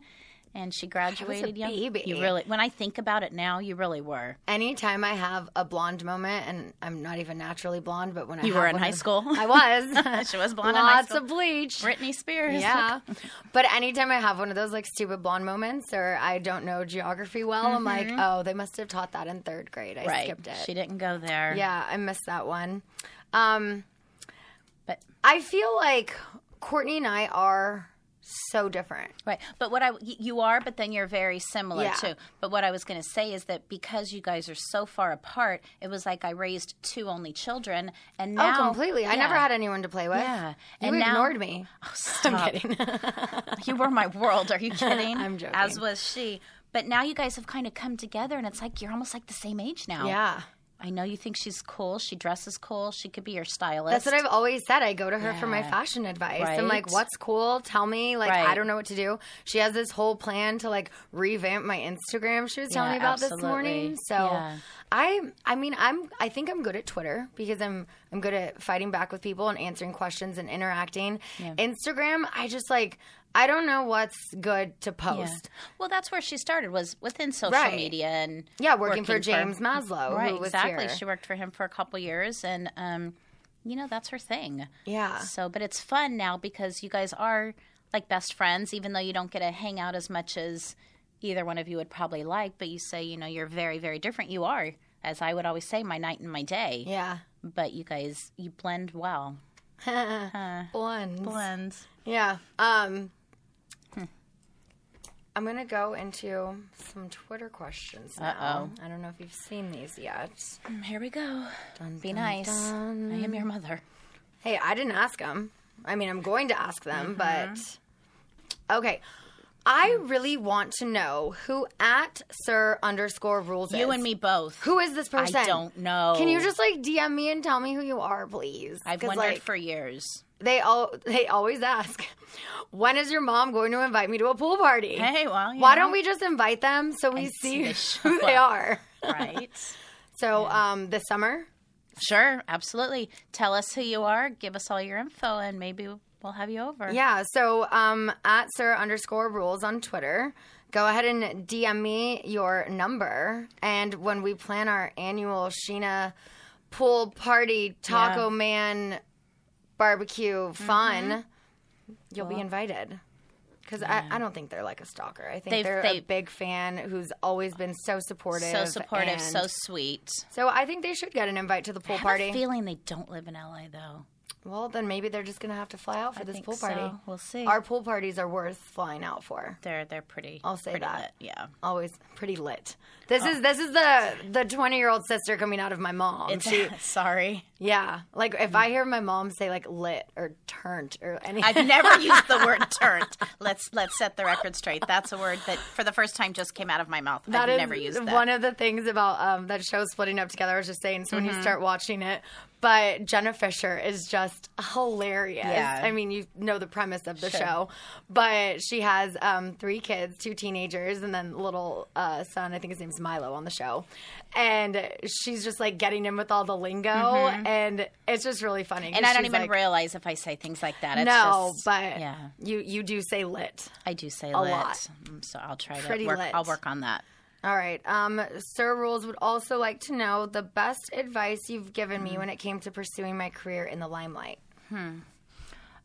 and she graduated young. baby. You really, when I think about it now, you really were. Anytime I have a blonde moment, and I'm not even naturally blonde, but when I You were in high of- school? I was. She was blonde in high Lots of bleach. Britney Spears. Yeah, but anytime I have one of those like stupid blonde moments, or I don't know geography well, I'm like, oh, they must have taught that in third grade. I Mm-hmm. Right. skipped it. She didn't go there. Yeah, I missed that one. Um, But I feel like Cortney and I are so different. Right. But what I you are, but then you're very similar Yeah. too. But what I was going to say is that because you guys are so far apart, it was like I raised two only children, and oh, now oh, completely. I never had anyone to play with. Yeah. you And now- ignored me. Oh, stop. I'm kidding. you were my world. Are you kidding? I'm joking. As was she. But now you guys have kind of come together, and it's like you're almost like the same age now. yeah. I know you think she's cool. She dresses cool. She could be your stylist. That's what I've always said. I go to her for my fashion advice. I'm like, what's cool? Tell me. Like, Right. I don't know what to do. She has this whole plan to like revamp my Instagram. She was telling Yeah, me about this morning. So Yeah. I, I mean, I'm, I think I'm good at Twitter because I'm, I'm good at fighting back with people and answering questions and interacting. Instagram, I just like, I don't know what's good to Yeah. post. Well, that's where she started was within social Right. media and Yeah, working for James Maslow, who Right, exactly. here. She worked for him for a couple years, and um, you know that's her thing. Yeah. So, but it's fun now because you guys are like best friends, even though you don't get to hang out as much as either one of you would probably like. But you say, you know, you're very, very different. You are, as I would always say, my night and my day. Yeah. But you guys, you blend well. Blends. Blends. Yeah. Um Hmm. I'm gonna go into some Twitter questions now. Uh-oh. I don't know if you've seen these yet. Here we go. Dun, Be dun, nice. dun. I am your mother. Hey, I didn't ask them. I mean, I'm going to ask them, Mm-hmm. but okay. I really want to know who at SUR underscore rules You is. and me both. Who is this person? I don't know. Can you just like DM me and tell me who you are, please? I've wondered like, for years. they all they always ask, when is your mom going to invite me to a pool party? Hey, well, you Why know. don't we just invite them so we see see who they are? Right. So, um, this summer, Sure, absolutely. Tell us who you are. Give us all your info, and maybe we'll have you over. yeah. So, um, at SUR underscore rules on Twitter, go ahead and DM me your number, and when we plan our annual Scheana pool party, Taco Yeah. Man barbecue fun, you'll be invited. Because I, I don't think they're like a stalker. I think They've- they're they- a big fan who's always been so supportive. So supportive, so sweet. So I think they should get an invite to the pool I have party. feeling they don't live in LA though. Well, then maybe they're just gonna have to fly out for I this think pool so. party. We'll see. Our pool parties are worth flying out for. They're they're pretty. I'll say pretty that. lit, Yeah. Always pretty lit. This Oh. is this is the the twenty year old sister coming out of my mom. It's She, sorry. yeah, like if I hear my mom say like lit or turned or anything, I've never used the word "turnt." Let's let's set the record straight. That's a word that for the first time just came out of my mouth. That I've never used that. one of the things about um, that show splitting up together. I was just saying. So when Mm-hmm. you start watching it, but Jenna Fischer is just hilarious. Yeah. I mean, you know the premise of the Sure. show, but she has um, three kids, two teenagers, and then little uh, son. I think his name's Milo on the show, and she's just like getting in with all the lingo, and it's just really funny. Mm-hmm. and I don't even like, realize if I say things like that. It's No, just, but yeah, you you do say lit. I do say a lit. lot. Mm, So I'll try Pretty to work. lit. I'll work on that. All right. Um, SUR Rules would also like to know the best advice you've given Hmm. me when it came to pursuing my career in the limelight. Hmm.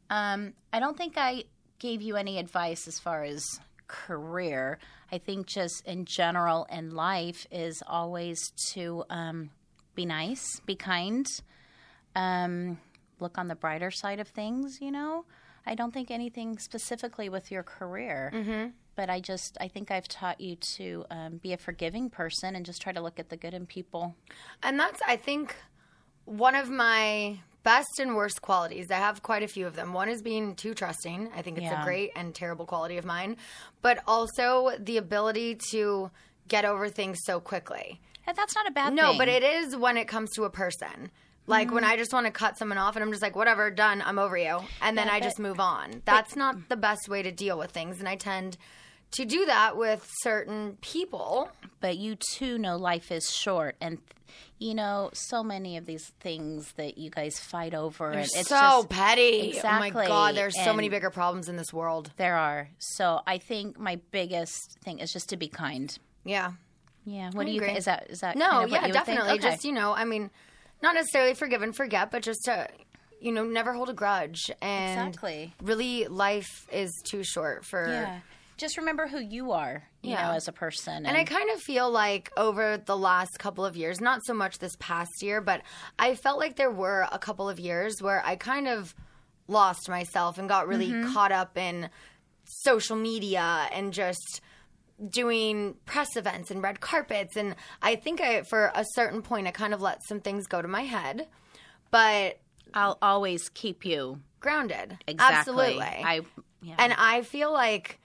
Um, I don't think I gave you any advice as far as career, I think just in general in life is always to um, be nice, be kind, um, look on the brighter side of things. You know, I don't think anything specifically with your career. Mm-hmm. But I just, I think I've taught you to um, be a forgiving person and just try to look at the good in people. And that's, I think, one of my best and worst qualities. I have quite a few of them. One is being too trusting. I think it's Yeah. a great and terrible quality of mine. But also the ability to get over things so quickly. And that's not a bad No, thing. but it is when it comes to a person. Like when I just want to cut someone off and I'm just like, whatever, done, I'm over you. And then I but- just move on. That's not the best way to deal with things. And I tend to do that with certain people. but you too know life is short and you know so many of these things that you guys fight over and it's so just petty. Exactly. Oh my God, there's so many bigger problems in this world. there are so i think my biggest thing is just to be kind Yeah. yeah what I do you agree. think is that is that No, kind of what yeah, you definitely. Okay. Just, you know, I mean, not necessarily forgive and forget, but just to, you know, never hold a grudge. And Exactly. really, life is too short for. yeah just remember who you are you Yeah. know as a person And I kind of feel like over the last couple of years, not so much this past year, but I felt like there were a couple of years where I kind of lost myself and got really Mm-hmm. caught up in social media and just doing press events and red carpets. And I think I, for a certain point, I kind of let some things go to my head, but i'll always keep you grounded. exactly Absolutely. i yeah. And I feel like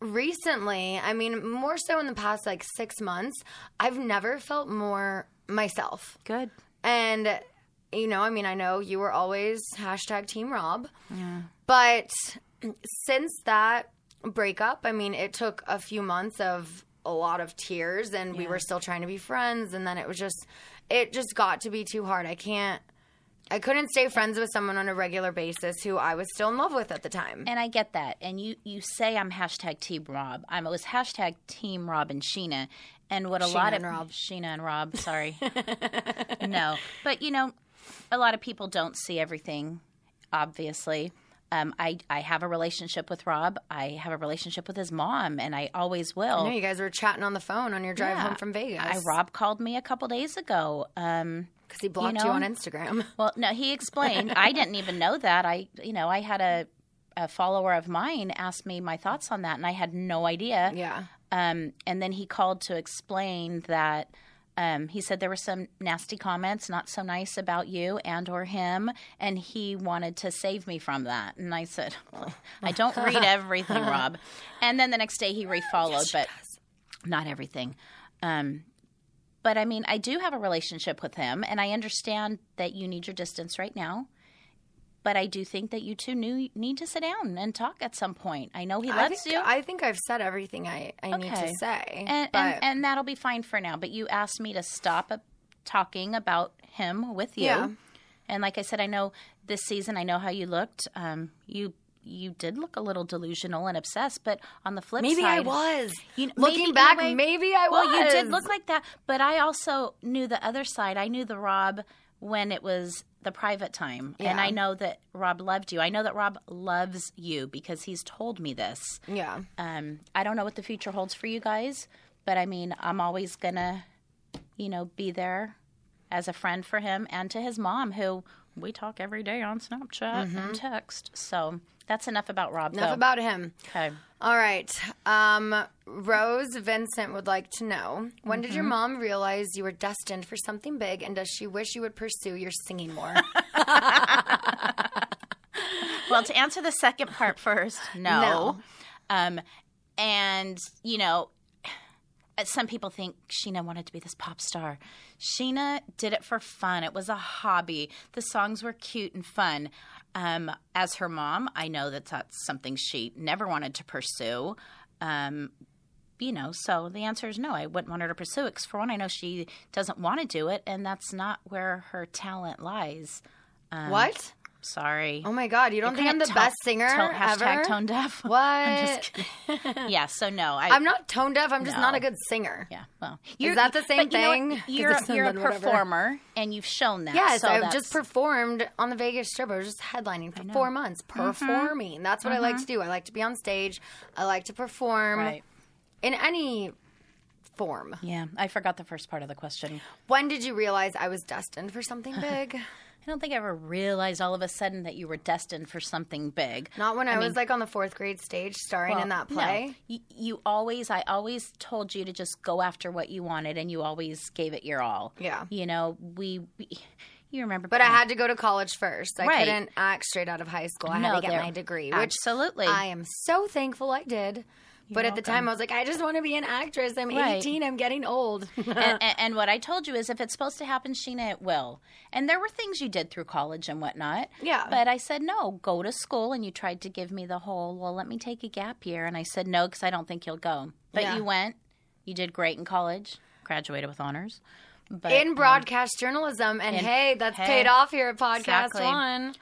recently, I mean, more so in the past like six months, I've never felt more myself. good And, you know, I mean, I know you were always hashtag Team Rob, but since that breakup, I mean, it took a few months of a lot of tears and we were still trying to be friends. And then it was just, it just got to be too hard. I can't. I couldn't stay friends with someone on a regular basis who I was still in love with at the time. And I get that. And you, you say I'm hashtag Team Rob. I'm, it was hashtag Team Rob and Scheana. And what a lot and of Rob. Scheana and Rob, sorry. no. But you know, a lot of people don't see everything, obviously. Um, I, I have a relationship with Rob. I have a relationship with his mom, and I always will. I know you guys were chatting on the phone on your drive Yeah. home from Vegas. I, Rob called me a couple days ago. Um, because he blocked you, know? you, on Instagram. well, no, he explained. I didn't even know that. I, you know, I had a, a follower of mine ask me my thoughts on that, and I had no idea. Yeah. Um, and then he called to explain that um, he said there were some nasty comments, not so nice about you and or him, and he wanted to save me from that. And I said, well, I don't read everything, Rob. And then the next day he refollowed, but not everything. Um, but I mean, I do have a relationship with him, and I understand that you need your distance right now. But I do think that you two need to sit down and talk at some point. I know he I loves think, you. I think I've said everything I, I need to say. and, but and and that'll be fine for now. But you asked me to stop talking about him with you, Yeah. and like I said, I know this season. I know how you looked. Um, you you did look a little delusional and obsessed, but on the flip side maybe I was. you, Looking maybe back, way- maybe I well, was. you did look like that, but I also knew the other side. I knew the Rob when it was the private time, and I know that Rob loved you. I know that Rob loves you because he's told me this. Yeah. Um, I don't know what the future holds for you guys, but I mean, I'm always gonna, you know, be there as a friend for him and to his mom, who we talk every day on Snapchat and text. So that's enough about Rob. Mm-hmm. Enough though. about him. Okay. All right. Um, Rose Vincent would like to know when did your Mm-hmm. mom realize you were destined for something big, and does she wish you would pursue your singing more? Well, to answer the second part first, no. No. Um, and you know, some people think Scheana wanted to be this pop star. Scheana did it for fun. It was a hobby. The songs were cute and fun. Um, as her mom, I know that that's something she never wanted to pursue. Um, you know, so the answer is no. I wouldn't want her to pursue it. Cause for one, I know she doesn't want to do it, and that's not where her talent lies. Um, what? Sorry. Oh my god, you don't You think I'm the couldn't best singer tone- hashtag ever? tone deaf. What? I'm just kidding. yeah. So no, I, I'm not tone deaf. I'm just No. not a good singer. Yeah. Well, Is that the same but you know what? thing? 'Cause You're it's you're a whatever. performer, and you've shown that. Yes, so I've that's- just performed on the Vegas Strip. I was just headlining for four months, Mm-hmm. performing. That's what I like to do. I like to be on stage. I like to perform Right. in any form. Yeah, I forgot the first part of the question. When did you realize I was destined for something big? I don't think I ever realized all of a sudden that you were destined for something big. Not when I, was mean- like on the fourth grade stage starring in that play. No. You, you always, I always told you to just go after what you wanted, and you always gave it your all. Yeah. You know, we, we you remember, But I had to go to college first. I Right. couldn't act straight out of high school. I had to get my degree, which Absolutely. I am so thankful I did. But at the time, I was like, I just want to be an actress. I'm Right. 18. I'm getting old. and, and, and what I told you is, if it's supposed to happen, Scheana, it will. And there were things you did through college and whatnot. Yeah. But I said no. Go to school, and you tried to give me the whole. Well, let me take a gap year, and I said no because I don't think you'll go. But Yeah. you went. You did great in college. Graduated with honors. But, in um, broadcast journalism, and in- hey, that's hey, paid off here at Podcast exactly. One.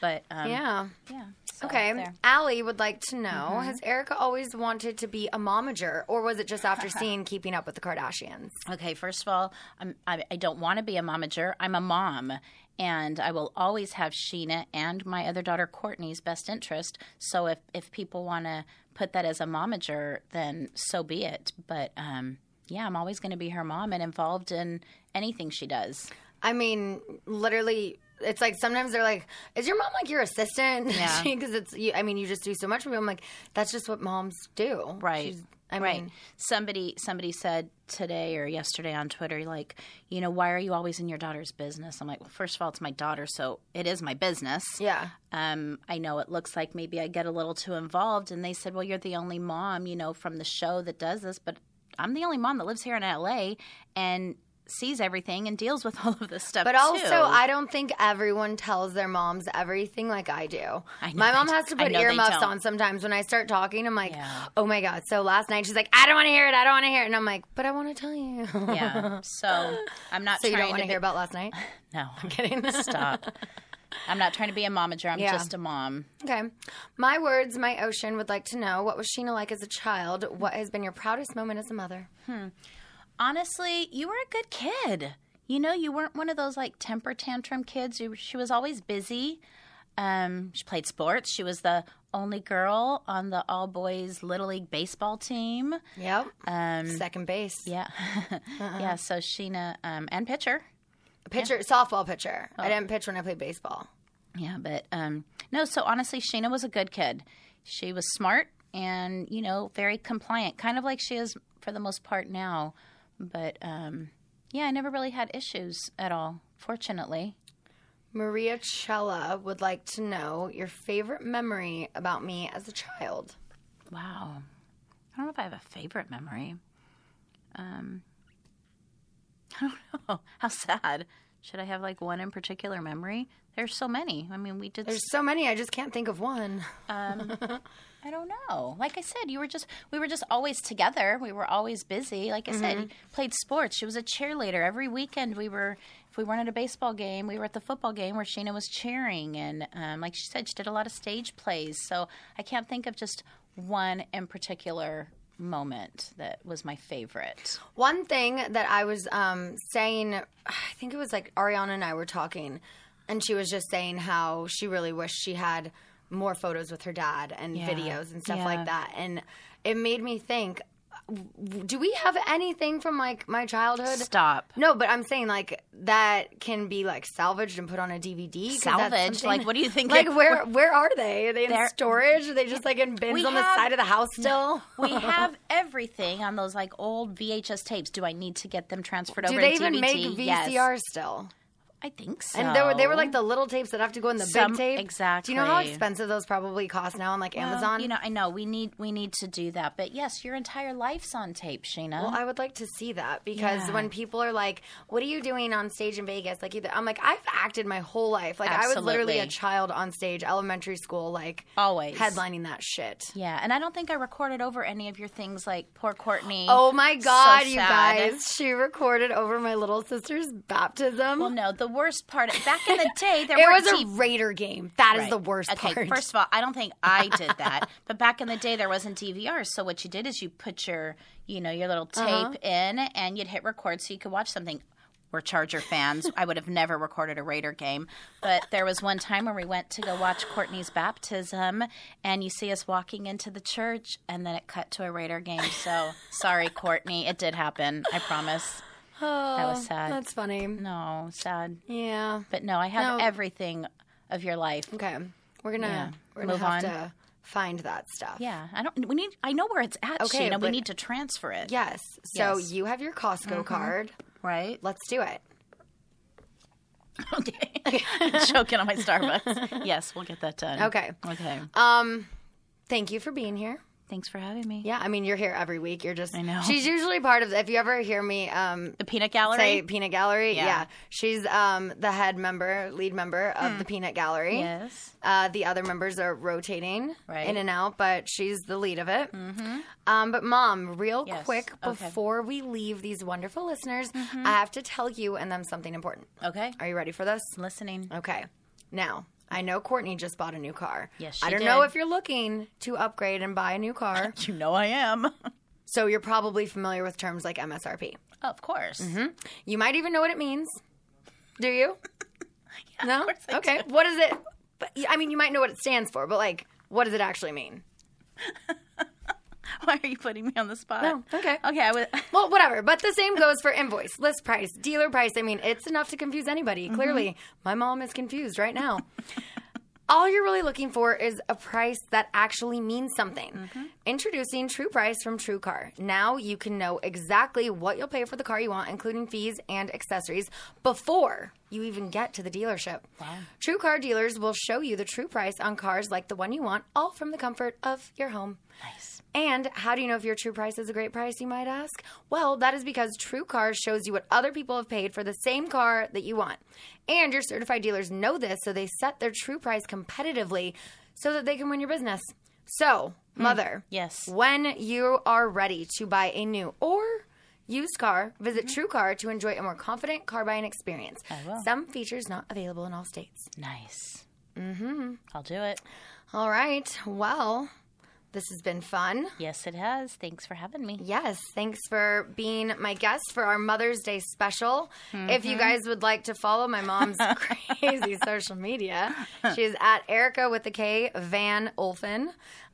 but um, Yeah. yeah. So, Okay. there. Mm-hmm. Allie would like to know Has Erika always wanted to be a momager, or was it just after seeing Keeping Up with the Kardashians? Okay, first of all, I'm, I, I don't want to be a momager. I'm a mom, and I will always have Scheana and my other daughter Cortney's best interest. So if if people want to put that as a momager, then so be it. But um, yeah, I'm always going to be her mom and involved in anything she does. I mean, literally, it's like sometimes they're like, "Is your mom like your assistant?" Yeah. because it's. You, I mean, you just do so much for me. I'm like, that's just what moms do, Right. She's- I right. mean, somebody somebody said today or yesterday on Twitter, like, you know, why are you always in your daughter's business? I'm like, well, first of all, it's my daughter, so it is my business. yeah. um, I know it looks like maybe I get a little too involved. And they said, well, you're the only mom, you know, from the show that does this, but I'm the only mom that lives here in LA and sees everything and deals with all of this stuff. But also, too. I don't think everyone tells their moms everything like I do. I My mom has to put earmuffs on sometimes when I start talking. I'm like, Yeah. oh my God. So last night she's like, I don't want to hear it. I don't want to hear it. And I'm like, but I want to tell you. yeah. So I'm not so you trying don't want to be- hear about last night? No. I'm kidding. Stop. I'm not trying to be a momager. I'm Yeah. just a mom. Okay. My words, my ocean would like to know what was Scheana like as a child? What has been your proudest moment as a mother? Hmm. Honestly, you were a good kid. You know, you weren't one of those like temper tantrum kids. You, she was always busy. Um, she played sports. She was the only girl on the all boys little league baseball team. Yep. Um, Second base. yeah, yeah. So Scheana um, and pitcher. Pitcher, softball pitcher. Oh. I didn't pitch when I played baseball. Yeah, but um, no. So honestly, Scheana was a good kid. She was smart and you know very compliant, kind of like she is for the most part now. But um, yeah, I never really had issues at all. Fortunately. Maria Cella would like to know your favorite memory about me as a child. Wow. I don't know if I have a favorite memory. Um, I don't know. How sad. Should I have like one in particular memory? There's so many. I mean, we did. There's so many, I just can't think of one. Um, I don't know. Like I said, you were just we were just always together. We were always busy. Like I said, played sports. She was a cheerleader every weekend. We were if we weren't at a baseball game, we were at the football game where Scheana was cheering. And um, like she said, she did a lot of stage plays. So I can't think of just one in particular moment that was my favorite. One thing that I was um, saying, I think it was like Ariana and I were talking, and she was just saying how she really wished she had more photos with her dad and Yeah. videos and stuff Yeah. like that. And it made me think, do we have anything from like my childhood? Stop. No, but I'm saying like that can be like salvaged and put on a DVD. Salvaged? Like, what do you think Like it- where where are they? Are they in storage? Are they just like in bins on the side of the house still? We have everything on those like old VHS tapes. Do I need to get them transferred Do over they to even DVD? make Yes. VCR still? I think so. And they were they were like the little tapes that have to go in the Some- big tape. exactly. Do you know how expensive those probably cost now on like Well, Amazon? You know, I know we need we need to do that, but yes, your entire life's on tape, Scheana. Well, I would like to see that because Yeah. when people are like, "What are you doing on stage in Vegas?" Like, either I'm like, I've acted my whole life. Like, I was literally a child on stage, elementary school, like Always. headlining that shit. yeah, and I don't think I recorded over any of your things, like poor Cortney. Oh my god, So you sad. guys! She recorded over my little sister's baptism. Well, no, the worst part. Back in the day, there It was a TV Raider game. That is Right. the worst okay, part. first of all, I don't think I did that. but back in the day, there wasn't DVR. So what you did is you put your, you know, your little tape Uh-huh. in, and you'd hit record so you could watch something. We're Charger fans. I would have never recorded a Raider game, but there was one time where we went to go watch Cortney's baptism, and you see us walking into the church, and then it cut to a Raider game. So sorry, Courtney, it did happen. I promise. That was sad. Oh, That's funny. no sad, Yeah. but no, I have No. everything of your life. Okay. We're gonna Yeah. we're gonna Move have on. to find that stuff. Yeah, I don't. We need. I know where it's at, Okay, Scheana. We need to transfer it. Yes. So Yes. Mm-hmm. you have your Costco card. Right. Let's do it. Okay. Choking on my Starbucks. Yes, we'll get that done. Okay. Okay. Um, thank you for being here. Thanks for having me. Yeah, I mean you're here every week. You're just I know. She's usually part of. If you ever hear me, um, The peanut gallery. say Peanut Gallery, Yeah. yeah, she's um the head member, lead member of the Peanut Gallery. yes. Uh, the other members are rotating Right. in and out, but she's the lead of it. Mm-hmm. Um, but mom, real Yes, quick okay. Mm-hmm. before we leave these wonderful listeners, I have to tell you and them something important. Okay. Are you ready for this? Listening. Okay. Now, I know Cortney just bought a new car. Yes, I don't know if you're looking to upgrade and buy a new car. You know I am. so you're probably familiar with terms like MSRP. of course. Mm-hmm. You might even know what it means. Do you? no? course I okay. What is it? But, I mean, you might know what it stands for, but like, what does it actually mean? Why are you putting me on the spot? No, okay. Okay. I was. Well, whatever. But the same goes for invoice, list price, dealer price. I mean, it's enough to confuse anybody. Mm-hmm. Clearly, my mom is confused right now. All you're really looking for is a price that actually means something. Mm-hmm. Introducing True Price from True Car. Now you can know exactly what you'll pay for the car you want, including fees and accessories, before you even get to the dealership. True Car dealers will show you the true price on cars like the one you want, all from the comfort of your home. Nice. And how do you know if your true price is a great price, you might ask? Well, that is because True Car shows you what other people have paid for the same car that you want. And your certified dealers know this, so they set their true price competitively so that they can win your business. So, mother, Yes. when you are ready to buy a new or used car, visit True Car to enjoy a more confident car buying experience. will. Some features not available in all states. Nice. Mm-hmm. I'll do it. All right. Well, this has been fun. Yes, it has. Thanks for having me. Yes, thanks for being my guest for our Mother's Day special. If you mm-hmm. guys would like to follow my mom's crazy social media, she's at Erika with the K Van Olphen.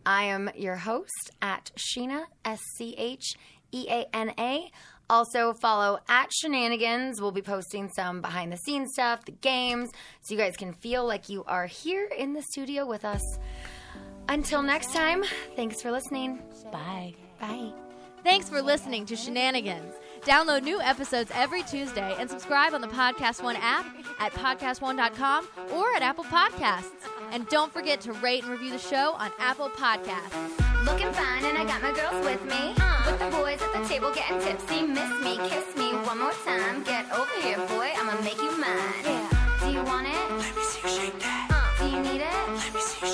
I am your host at Scheana S C H E A N A. Also follow at Scheananigans. We'll be posting some behind the scenes stuff, the games, so you guys can feel like you are here in the studio with us. Until next time, thanks for listening. Bye. Bye. Thanks for listening to Scheananigans. Download new episodes every Tuesday and subscribe on the Podcast One app at podcastone.com or at Apple Podcasts. And don't forget to rate and review the show on Apple Podcasts. Looking fine, and I got my girls with me. Uh, with the boys at the table getting tipsy. Miss me, kiss me one more time. Get over here, boy. I'ma make you mine. Yeah. Do you want it? Let me see you shake that. Uh, do you need it? Let me see you.